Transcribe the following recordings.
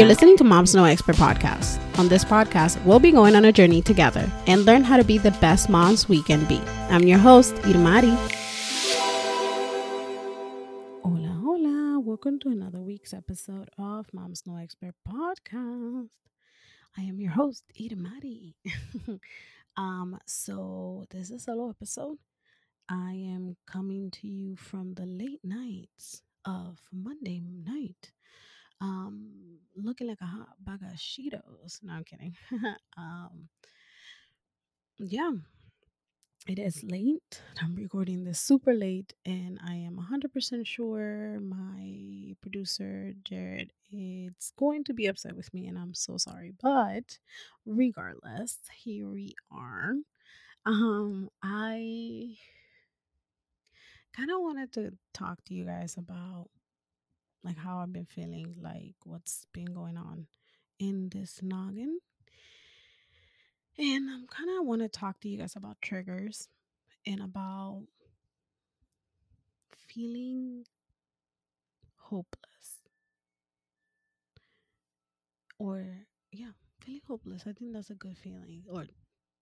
You're listening to Mom's No Expert podcast. On this podcast, we'll be going on a journey together and learn how to be the best moms we can be. I'm your host, Irmari. Hola, hola. Welcome to another week's episode of Mom's No Expert podcast. I am your host, Irmari. um, so this is a solo episode. I am coming to you from the late nights of Monday night um, looking like a hot bag of Cheetos. No, I'm kidding. um, yeah, it is late. I'm recording this super late, and I am 100% sure my producer, Jared, is going to be upset with me, and I'm so sorry. But regardless, here we are. Um, I kind of wanted to talk to you guys about like how I've been feeling, like what's been going on in this noggin. And I'm kind of want to talk to you guys about triggers and about feeling hopeless. Or, yeah, feeling hopeless. I think that's a good feeling. Or,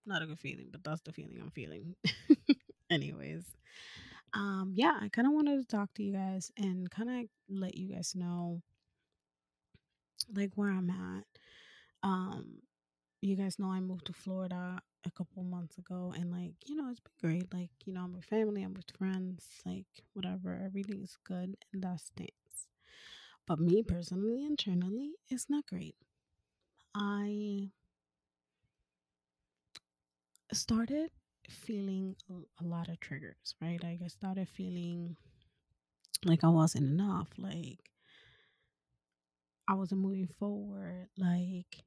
not a good feeling, but that's the feeling I'm feeling. Anyways, um yeah i kind of wanted to talk to you guys and kind of let you guys know like where i'm at. Um you guys know i moved to florida a couple months ago and like you know it's been great like you know i'm with family i'm with friends like whatever everything's good and that stands but me personally internally it's not great. I started feeling a lot of triggers, right? Like I started feeling like I wasn't enough, like I wasn't moving forward, like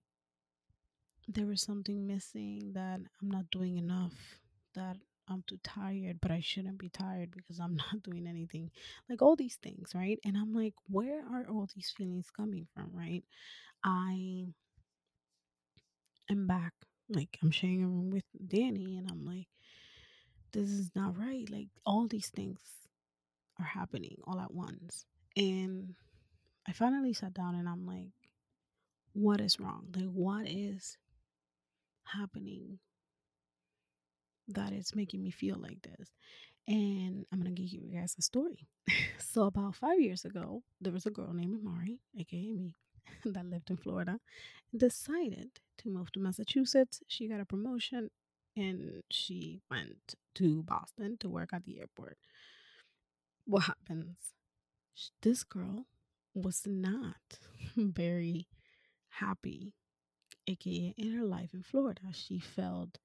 there was something missing that I'm not doing enough, that I'm too tired, but I shouldn't be tired because I'm not doing anything. Like all these things, right? And I'm like, where are all these feelings coming from, right? I am back. Like I'm sharing a room with Danny and I'm like, this is not right. Like all these things are happening all at once. And I finally sat down and I'm like, what is wrong? Like, what is happening that is making me feel like this? And I'm going to give you guys a story. so, about five years ago, there was a girl named Irmari, aka me, that lived in Florida, decided to move to Massachusetts. She got a promotion and she went to Boston to work at the airport. What happens? This girl was not very happy, aka in her life in Florida. She felt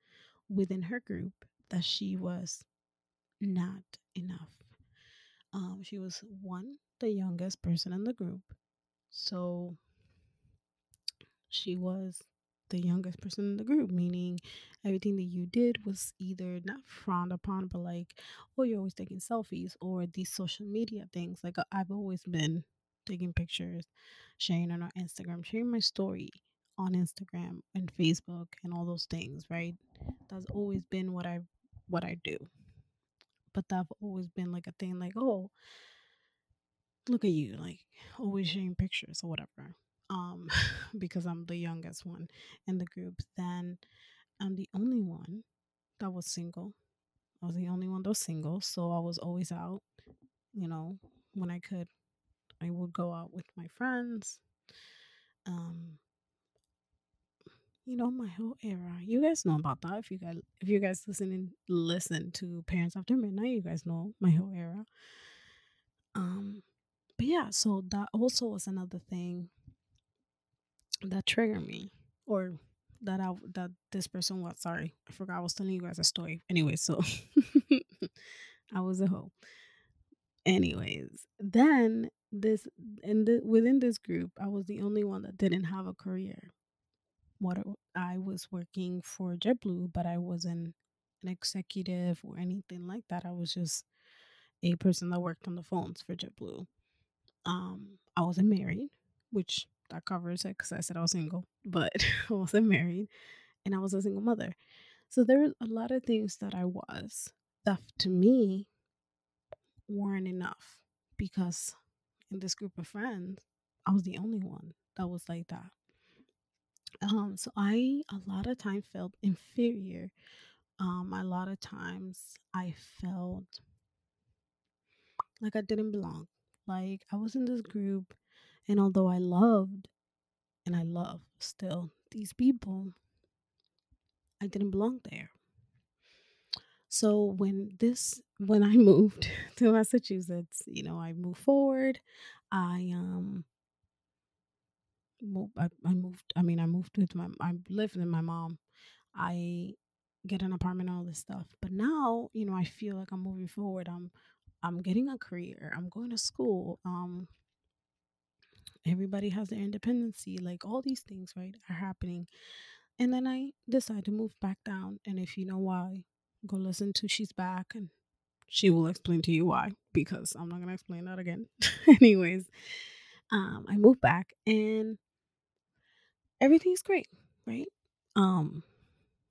within her group that she was not enough. Um, she was one, the youngest person in the group. So she was the youngest person in the group, meaning everything that you did was either not frowned upon, but like, oh, you're always taking selfies or these social media things. Like, uh, I've always been taking pictures, sharing on our Instagram, sharing my story on Instagram and Facebook and all those things, right? That's always been what I what I do. But that's always been like a thing like, oh, look at you, like always sharing pictures or whatever um, because I'm the youngest one in the group, then I'm the only one that was single. I was the only one that was single, so I was always out. You know, when I could, I would go out with my friends. Um, you know, my whole era. You guys know about that. If you guys, if you guys listen and listen to Parents After Midnight, you guys know my whole era. Um, but yeah, so that also was another thing that triggered me or that I that this person was sorry. I forgot I was telling you guys a story. Anyway, so I was a hoe. Anyways, then this in the within this group, I was the only one that didn't have a career. What I was working for JetBlue, but I wasn't an executive or anything like that. I was just a person that worked on the phones for JetBlue. Um, I wasn't married, which that covers it because I said I was single, but I wasn't married and I was a single mother. So there was a lot of things that I was that to me weren't enough because in this group of friends, I was the only one that was like that. Um, so I a lot of time felt inferior. Um, a lot of times I felt like I didn't belong. Like I was in this group, and although I loved and I love still these people, I didn't belong there. So when this when I moved to Massachusetts, you know, I moved forward. I um moved, I, I moved I mean I moved with my I lived with my mom. I get an apartment all this stuff. But now, you know, I feel like I'm moving forward. I'm I'm getting a career. I'm going to school. Um everybody has their independency. Like all these things, right, are happening. And then I decide to move back down. And if you know why, go listen to She's Back and she will explain to you why because I'm not gonna explain that again. Anyways, um, I moved back and everything's great, right? Um,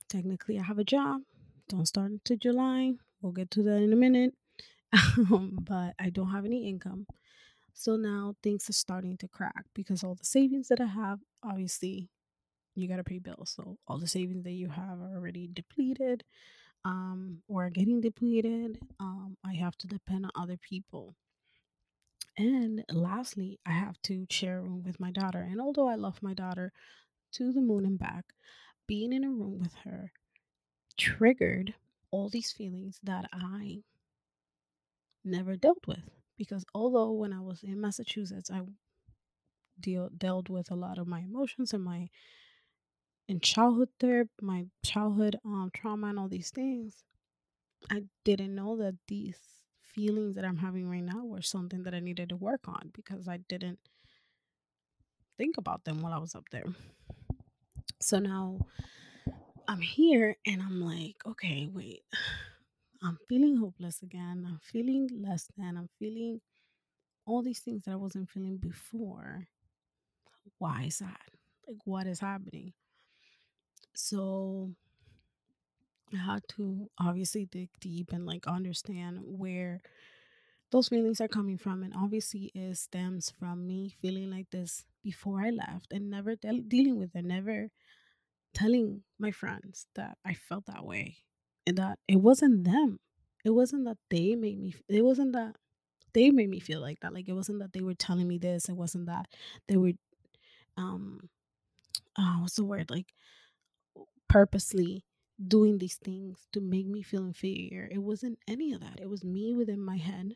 technically, I have a job. Don't start until July. We'll get to that in a minute. um, but I don't have any income. So now things are starting to crack because all the savings that I have, obviously, you got to pay bills. So all the savings that you have are already depleted um, or getting depleted. Um, I have to depend on other people. And lastly, I have to share a room with my daughter. And although I love my daughter to the moon and back, being in a room with her triggered all these feelings that I never dealt with. Because although when I was in Massachusetts, I deal dealt with a lot of my emotions and my in childhood therapy, my childhood um trauma and all these things, I didn't know that these feelings that I'm having right now were something that I needed to work on because I didn't think about them while I was up there. So now I'm here and I'm like, okay, wait. I'm feeling hopeless again. I'm feeling less than. I'm feeling all these things that I wasn't feeling before. Why is that? Like, what is happening? So I had to obviously dig deep and like understand where those feelings are coming from. And obviously, it stems from me feeling like this before I left and never de- dealing with it, never telling my friends that I felt that way that it wasn't them. It wasn't that they made me, it wasn't that they made me feel like that. Like, it wasn't that they were telling me this. It wasn't that they were, um, oh, what's the word? Like, purposely doing these things to make me feel inferior. It wasn't any of that. It was me within my head.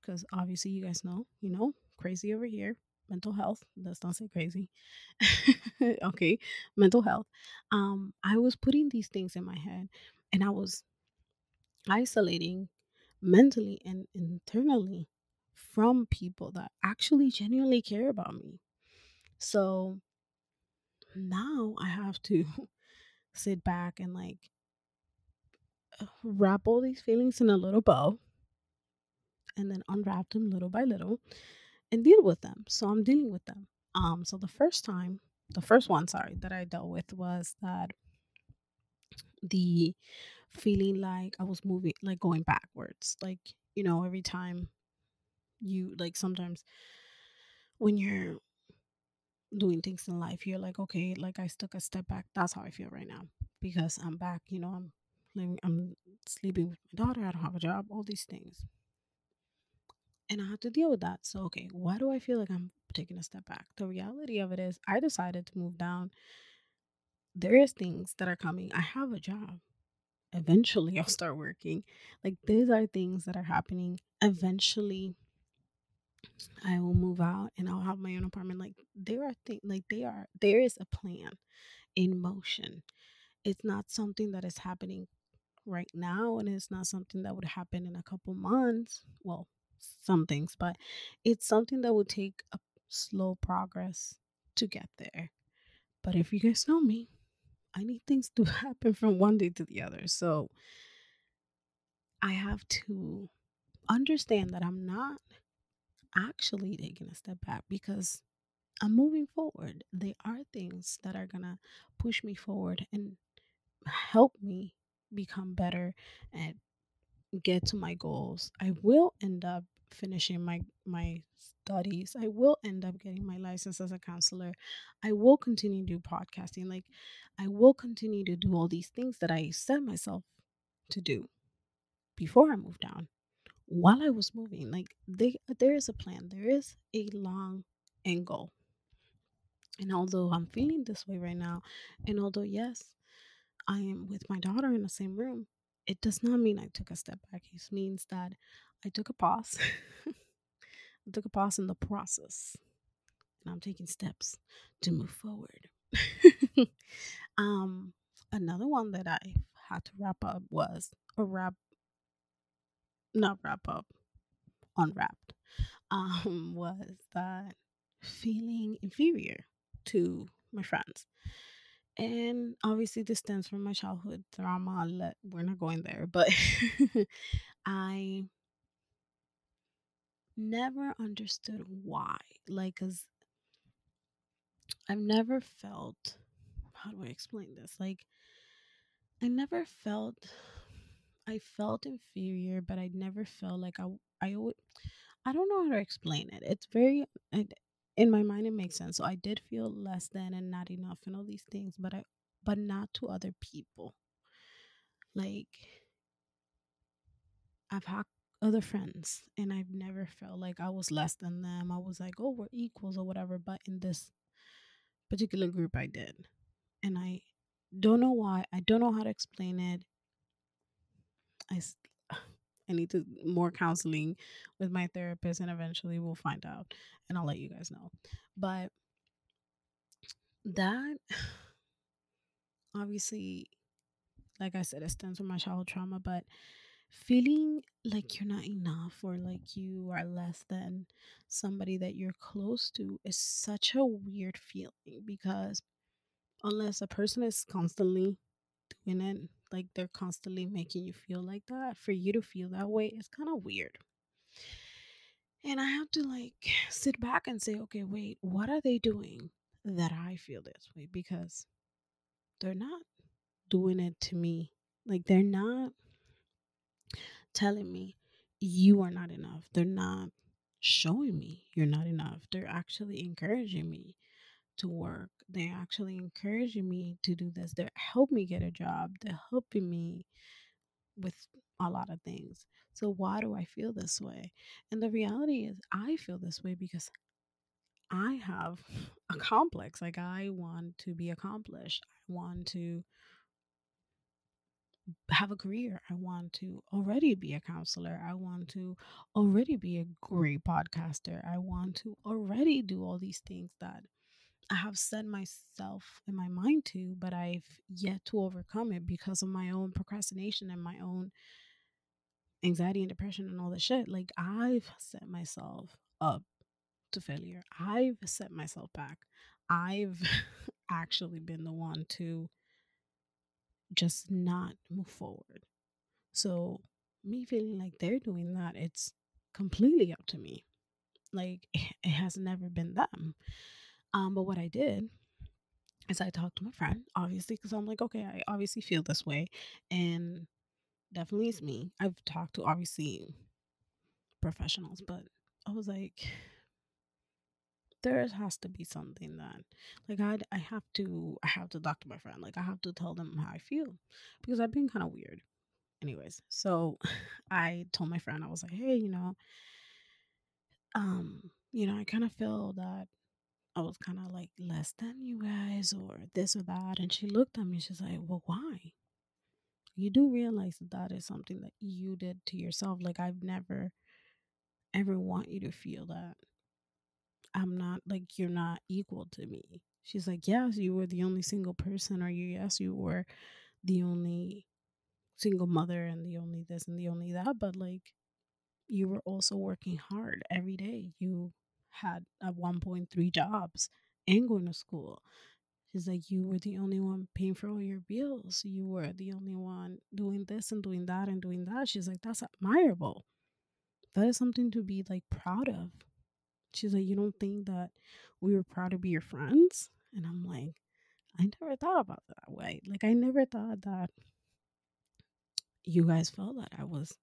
Because obviously, you guys know, you know, crazy over here. Mental health. Let's not say crazy. okay, mental health. Um, I was putting these things in my head, and I was isolating mentally and internally from people that actually genuinely care about me. So now I have to sit back and like wrap all these feelings in a little bow and then unwrap them little by little and deal with them. So I'm dealing with them. Um so the first time, the first one sorry that I dealt with was that the feeling like I was moving like going backwards. Like, you know, every time you like sometimes when you're doing things in life, you're like, okay, like I took a step back. That's how I feel right now because I'm back. You know, I'm living, I'm sleeping with my daughter. I don't have a job. All these things, and I have to deal with that. So, okay, why do I feel like I'm taking a step back? The reality of it is, I decided to move down. There is things that are coming. I have a job. Eventually, I'll start working. Like these are things that are happening. Eventually, I will move out and I'll have my own apartment. Like there are things like they are there is a plan in motion. It's not something that is happening right now and it's not something that would happen in a couple months. Well, some things, but it's something that would take a slow progress to get there. But if you guys know me, I need things to happen from one day to the other. So I have to understand that I'm not actually taking a step back because I'm moving forward. There are things that are going to push me forward and help me become better and get to my goals. I will end up finishing my my studies. I will end up getting my license as a counselor. I will continue to do podcasting. Like I will continue to do all these things that I set myself to do before I moved down. While I was moving, like they, there is a plan. There is a long end goal. And although I'm feeling this way right now, and although yes, I am with my daughter in the same room, it does not mean I took a step back. It means that I took a pause. I took a pause in the process. And I'm taking steps to move forward. um, another one that I had to wrap up was a wrap, not wrap up, unwrapped, um, was that feeling inferior to my friends. And obviously, this stems from my childhood trauma. We're not going there, but I never understood why. Like, because I've never felt, how do I explain this? Like, I never felt, I felt inferior, but I never felt like I, I would, I don't know how to explain it. It's very, in my mind, it makes sense. So I did feel less than and not enough and all these things, but I, but not to other people. Like, I've had other friends and I've never felt like I was less than them. I was like, oh, we're equals or whatever. But in this particular group, I did. And I don't know why. I don't know how to explain it. I, I need to more counseling with my therapist and eventually we'll find out and I'll let you guys know. But that obviously like I said, it stems from my childhood trauma, but feeling like mm-hmm. you're not enough or like you are less than somebody that you're close to is such a weird feeling because unless a person is constantly doing it, like they're constantly making you feel like that, for you to feel that way is kind of weird. And I have to like sit back and say, okay, wait, what are they doing that I feel this way? Because they're not doing it to me. Like they're not telling me you are not enough. They're not showing me you're not enough. They're actually encouraging me to work. They're actually encouraging me to do this. They're helping me get a job. They're helping me with a lot of things. So why do I feel this way? And the reality is I feel this way because I have a complex. Like I want to be accomplished. I want to have a career. I want to already be a counselor. I want to already be a great podcaster. I want to already do all these things that I have set myself in my mind to, but I've yet to overcome it because of my own procrastination and my own anxiety and depression and all the shit. Like I've set myself up to failure. I've set myself back. I've actually been the one to just not move forward. So, me feeling like they're doing that, it's completely up to me. Like, it has never been them. Um, but what I did is I talked to my friend, obviously, because I'm like, okay, I obviously feel this way. And definitely it's me. I've talked to obviously professionals, but I was like, there has to be something that like I I have to I have to talk to my friend. Like I have to tell them how I feel because I've been kind of weird. Anyways, so I told my friend I was like, "Hey, you know, um, you know, I kind of feel that I was kind of like less than you guys or this or that." And she looked at me. She's like, "Well, why?" You do realize that that is something that you did to yourself. Like I've never ever want you to feel that I'm not like you're not equal to me. She's like, Yes, you were the only single person, or you yes, you were the only single mother and the only this and the only that, but like you were also working hard every day. You had at one point three jobs and going to school. She's like, you were the only one paying for all your bills. You were the only one doing this and doing that and doing that. She's like, that's admirable. That is something to be like proud of. She's like, You don't think that we were proud to be your friends? And I'm like, I never thought about that way. Like, I never thought that you guys felt that I was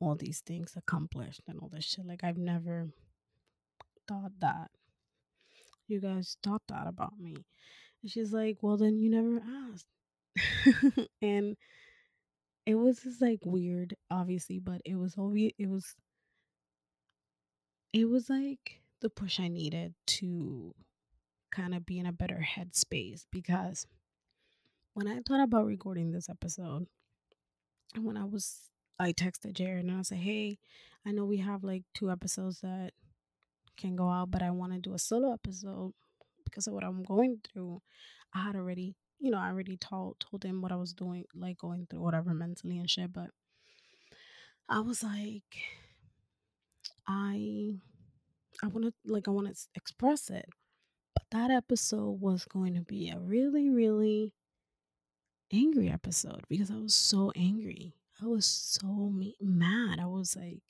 all these things accomplished and all this shit. Like I've never thought that you guys thought that about me. And she's like, Well then you never asked. and it was just like weird, obviously, but it was obvious it was it was like the push I needed to kind of be in a better headspace because when I thought about recording this episode, and when I was, I texted Jared and I said, Hey, I know we have like two episodes that can go out, but I want to do a solo episode because of what I'm going through. I had already, you know, I already told told him what I was doing, like going through whatever mentally and shit. But I was like, I, I want to like I want to express it, but that episode was going to be a really, really angry episode because I was so angry. I was so mad. I was like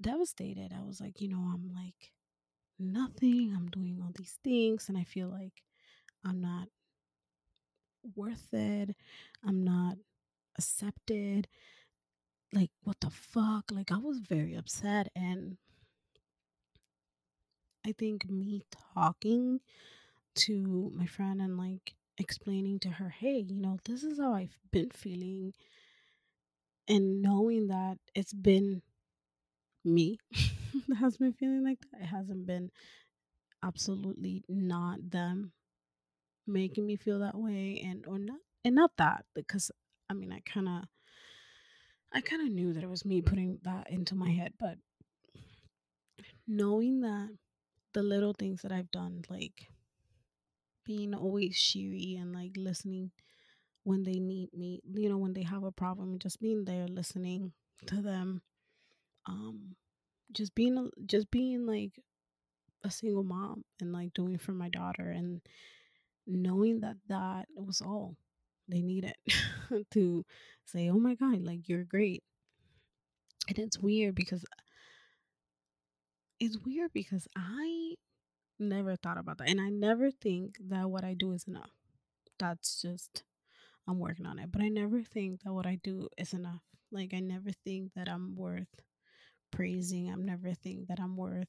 devastated. I was like, you know, I'm like nothing. I'm doing all these things and I feel like I'm not worth it. I'm not accepted. Like, what the fuck? Like, I was very upset. And I think me talking to my friend and like explaining to her, hey, you know, this is how I've been feeling. And knowing that it's been me that has been feeling like that, it hasn't been absolutely not them making me feel that way and or not and not that because I mean I kind of I kind of knew that it was me putting that into my head but knowing that the little things that I've done like being always cheery and like listening when they need me, you know, when they have a problem and just being there listening to them. Um just being just being like a single mom and like doing for my daughter and knowing that that was all they need it to say, "Oh my god, like you're great." And it's weird because it's weird because I never thought about that. And I never think that what I do is enough. That's just, I'm working on it. But I never think that what I do is enough. Like, I never think that I'm worth praising. I'm never think that I'm worth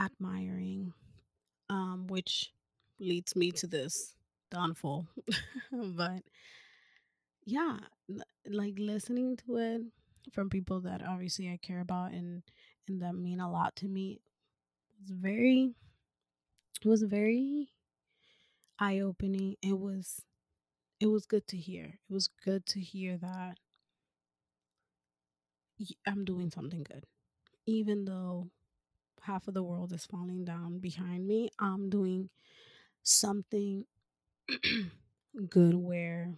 admiring, um, which leads me to this downfall. but yeah, like listening to it from people that obviously I care about and and that mean a lot to me was very it was very eye opening. It was it was good to hear. It was good to hear that I'm doing something good. Even though half of the world is falling down behind me, I'm doing something good where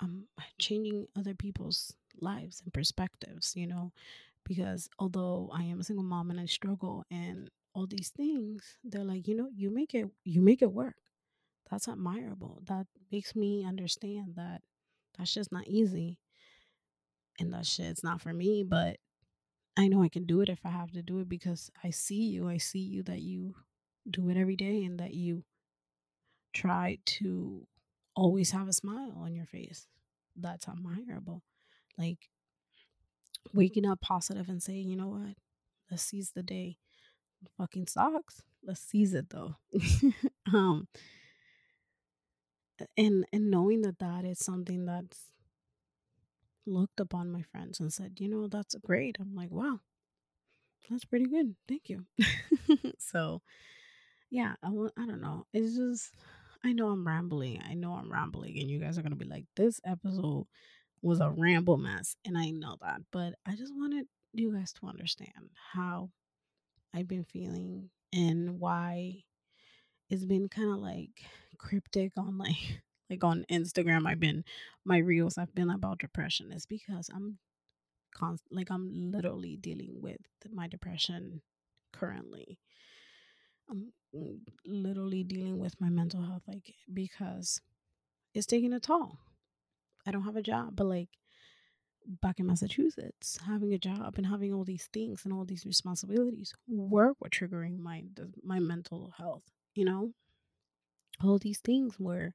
I'm changing other people's lives and perspectives, you know, because although I am a single mom and I struggle and all these things, they're like, you know, you make it you make it work. That's admirable. That makes me understand that that's just not easy. And that shit's not for me, but I know I can do it if I have to do it because I see you. I see you that you do it every day and that you try to always have a smile on your face. That's admirable. Like waking up positive and saying, you know what, let's seize the day. fucking sucks. Let's seize it though. um, and and knowing that that is something that's looked upon my friends and said, you know, that's great. I'm like, wow, that's pretty good. Thank you. so, yeah, I, I don't know. It's just, I know I'm rambling. I know I'm rambling, and you guys are going to be like, this episode was a ramble mess. And I know that. But I just wanted you guys to understand how I've been feeling and why it's been kind of like cryptic on like like on Instagram I've been my reels I've been about depression It's because I'm const- like I'm literally dealing with my depression currently. I'm literally dealing with my mental health like because it's taking a toll. I don't have a job, but like back in Massachusetts, having a job and having all these things and all these responsibilities were what triggering my my mental health. You know, all these things were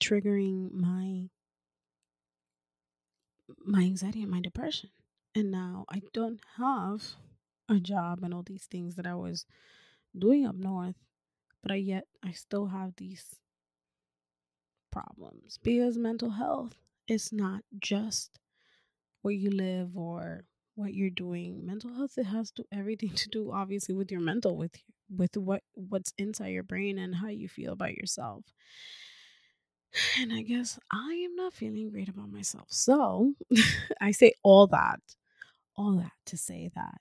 triggering my my anxiety and my depression. And now I don't have a job and all these things that I was doing up north, but I yet I still have these problems because mental health is not just where you live or what you're doing. Mental health it has to everything to do obviously with your mental with with what what's inside your brain and how you feel about yourself. And I guess I am not feeling great about myself. So I say all that, all that to say that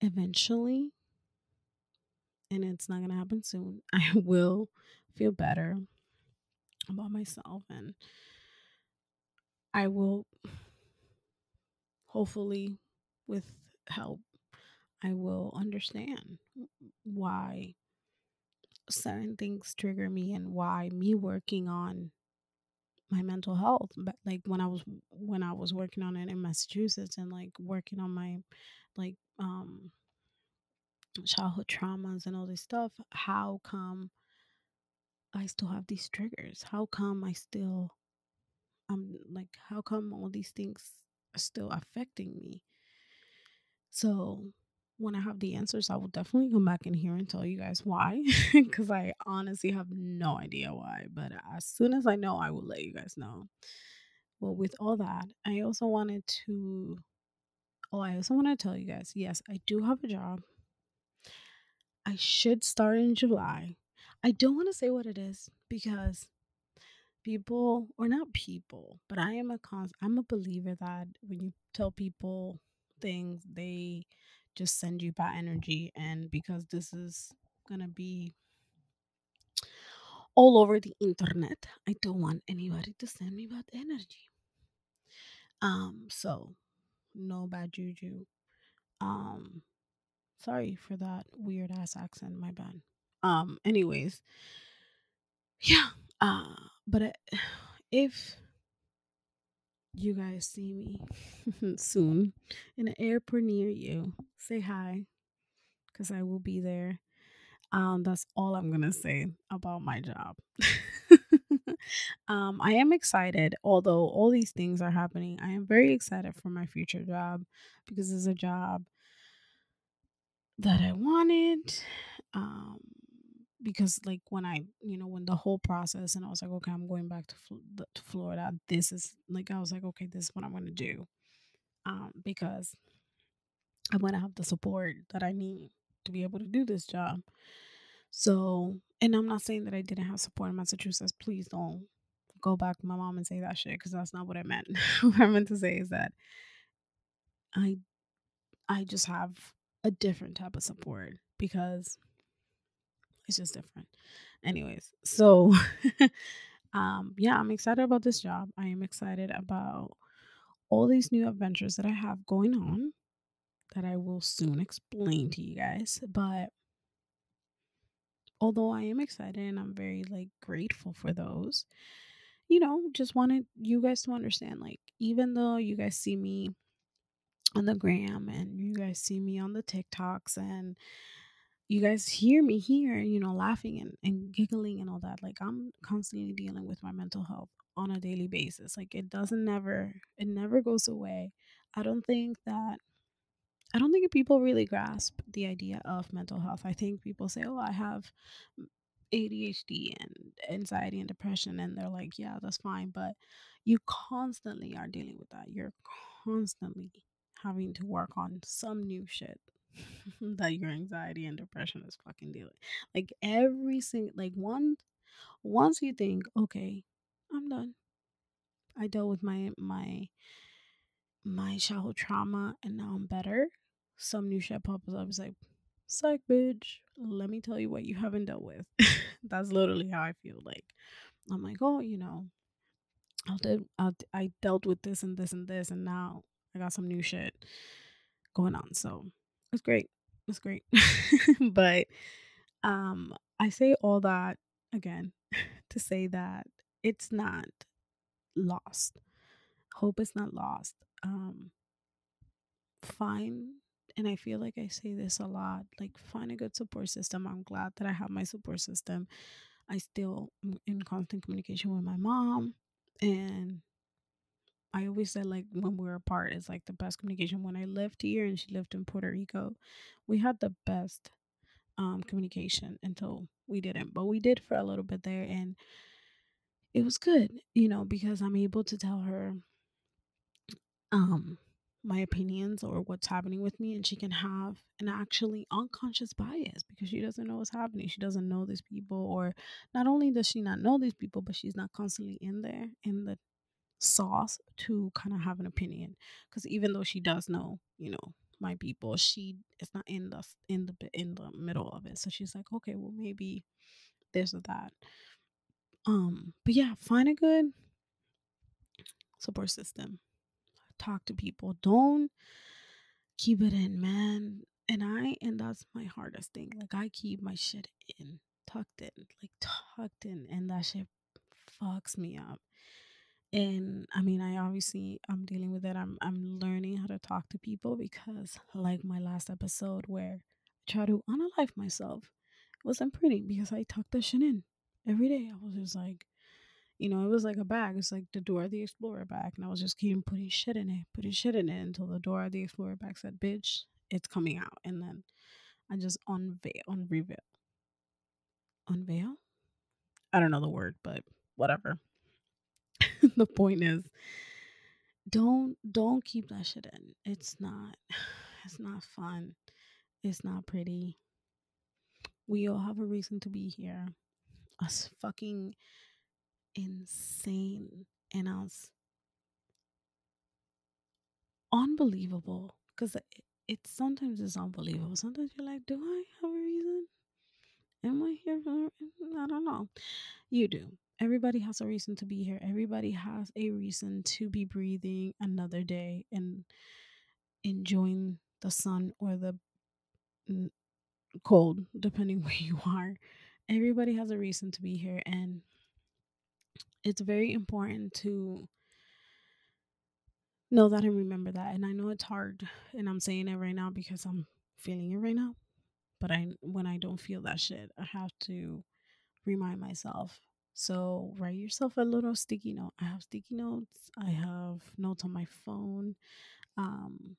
eventually, and it's not going to happen soon, I will feel better about myself and I will hopefully with help I will understand why certain things trigger me and why me working on my mental health but like when i was when i was working on it in massachusetts and like working on my like um childhood traumas and all this stuff how come i still have these triggers how come i still i'm like how come all these things are still affecting me so when I have the answers, I will definitely come back in here and tell you guys why. Because I honestly have no idea why. But as soon as I know, I will let you guys know. Well, with all that, I also wanted to. Oh, I also want to tell you guys yes, I do have a job. I should start in July. I don't want to say what it is because people, or not people, but I am a cons. I'm a believer that when you tell people things, they just send you bad energy. And because this is to be all over the internet, I don't want anybody to send me bad energy. Um, so no bad juju. Um, sorry for that weird ass accent, my bad. Um, anyways, yeah. Uh, but if you guys see me soon in an airport near you, say hi because I will be there. Um, that's all I'm gonna say about my job. um, I am excited, although all these things are happening. I am very excited for my future job because it's a job that I wanted. Um, because like when I, you know, when the whole process and I was like, okay, I'm going back to, to Florida. This is like I was like, okay, this is what I'm gonna do. Um, because I'm gonna have the support that I need to be able to do this job. So, and I'm not saying that I didn't have support in Massachusetts. Please don't go back to my mom and say that shit because that's not what I meant. what I meant to say is that I I just have a different type of support because it's just different. Anyways, so um yeah, I'm excited about this job. I am excited about all these new adventures that I have going on that I will soon explain to you guys. But although I am excited and I'm very like grateful for those, you know, just wanted you guys to understand like even though you guys see me on the gram and you guys see me on the TikToks and you guys hear me here, you know, laughing and, and giggling and all that. Like I'm constantly dealing with my mental health on a daily basis. Like it doesn't never it never goes away. I don't think that I don't think people really grasp the idea of mental health. I think people say, "Oh, I have ADHD and anxiety and depression," and they're like, "Yeah, that's fine," but you constantly are dealing with that. You're constantly having to work on some new shit that your anxiety and depression is fucking dealing. Like every single like one once you think, "Okay, I'm done. I dealt with my my my childhood trauma and now I'm better." Some new shit pops up. I was like, psych bitch let me tell you what you haven't dealt with that's literally how i feel like i'm like oh you know I, did, I dealt with this and this and this and now i got some new shit going on so it's great it's great but um i say all that again to say that it's not lost hope is not lost um find and I feel like I say this a lot like find a good support system. I'm glad that I have my support system. I still am in constant communication with my mom and I always said like when we were apart is like the best communication. When I lived here and she lived in Puerto Rico, we had the best um communication until we didn't. But we did for a little bit there and it was good, you know, because I'm able to tell her um my opinions or what's happening with me and she can have an actually unconscious bias because she doesn't know what's happening she doesn't know these people or not only does she not know these people but she's not constantly in there in the sauce to kind of have an opinion because even though she does know you know my people she is not in the in the in the middle of it so she's like okay well maybe this or that um but yeah find a good support system talk to people. Don't keep it in, man. And I, and that's my hardest thing. Like, I keep my shit in, tucked in, like tucked in, and that shit fucks me up. And I mean, I obviously I'm dealing with it. I'm I'm learning how to talk to people because, like my last episode where I try to unalive myself, it wasn't pretty because I tucked the shit in every day. I was just like, you know, it was like a bag. It's like the Dora the Explorer bag. And I was just keeping putting shit in it, putting shit in it until the Dora the Explorer bag said, bitch, it's coming out. And then I just unveil, unreveal. Unveil? I don't know the word, but whatever. the point is, don't don't keep that shit in. It's not it's not fun. It's not pretty. We all have a reason to be here. Us fucking insane and was unbelievable because it, it sometimes is unbelievable. Sometimes you're like, do I have a reason? Am I here for? I don't know. You do. Everybody has a reason to be here. Everybody has a reason to be breathing another day and enjoying the sun or the cold, depending where you are. Everybody has a reason to be here, and it's very important to know that and remember that. And I know it's hard, and I'm saying it right now because I'm feeling it right now. But I, when I don't feel that shit, I have to remind myself. So write yourself a little sticky note. I have sticky notes. I have notes on my phone. Um,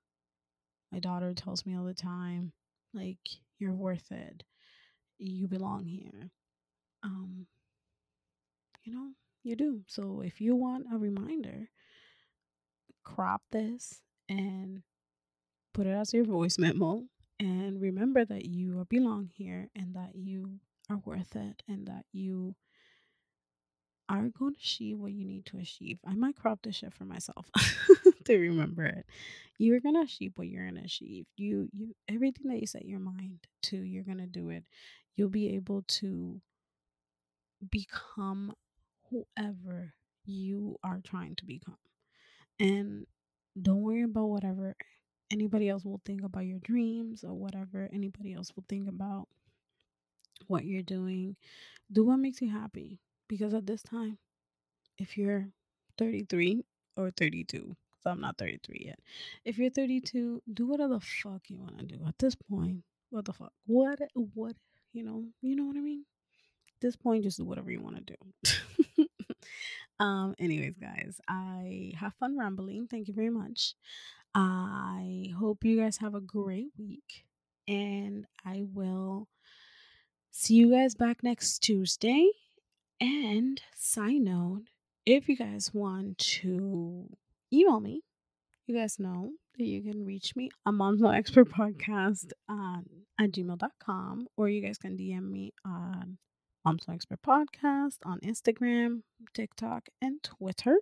my daughter tells me all the time, like, you're worth it. You belong here. Um, you know, you do. So if you want a reminder, crop this and put it as your voice memo and remember that you belong here and that you are worth it and that you are going to achieve what you need to achieve. I might crop this shit for myself to remember it. You're gonna achieve what you're gonna achieve. You you everything that you set your mind to, you're gonna do it. You'll be able to become whoever you are trying to become. And don't worry about whatever anybody else will think about your dreams or whatever anybody else will think about what you're doing. Do what makes you happy. Because at this time, if you're 33 or 32, so I'm not 33 yet. If you're 32, do whatever the fuck you want to do. At this point, what the fuck? What, what, you know, you know what I mean? At this point, just do whatever you want to do. um, anyways, guys, I have fun rambling. Thank you very much. I hope you guys have a great week, and I will see you guys back next Tuesday. And side note, if you guys want to email me, you guys know that you can reach me on Mom's No Expert Podcast on at gmail.com or you guys can DM me on Mom's Expert Podcast on Instagram, TikTok, and Twitter.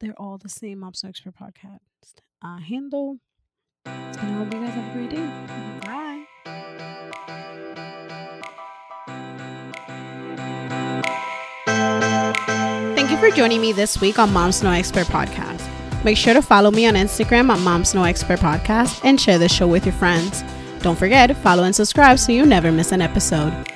They're all the same Mom's Expert Podcast uh, handle. And I hope you guys have a great day. Bye. You for joining me this week on Mom's No Expert Podcast. Make sure to follow me on Instagram at Mom's No Expert Podcast and share the show with your friends. Don't forget, follow and subscribe so you never miss an episode.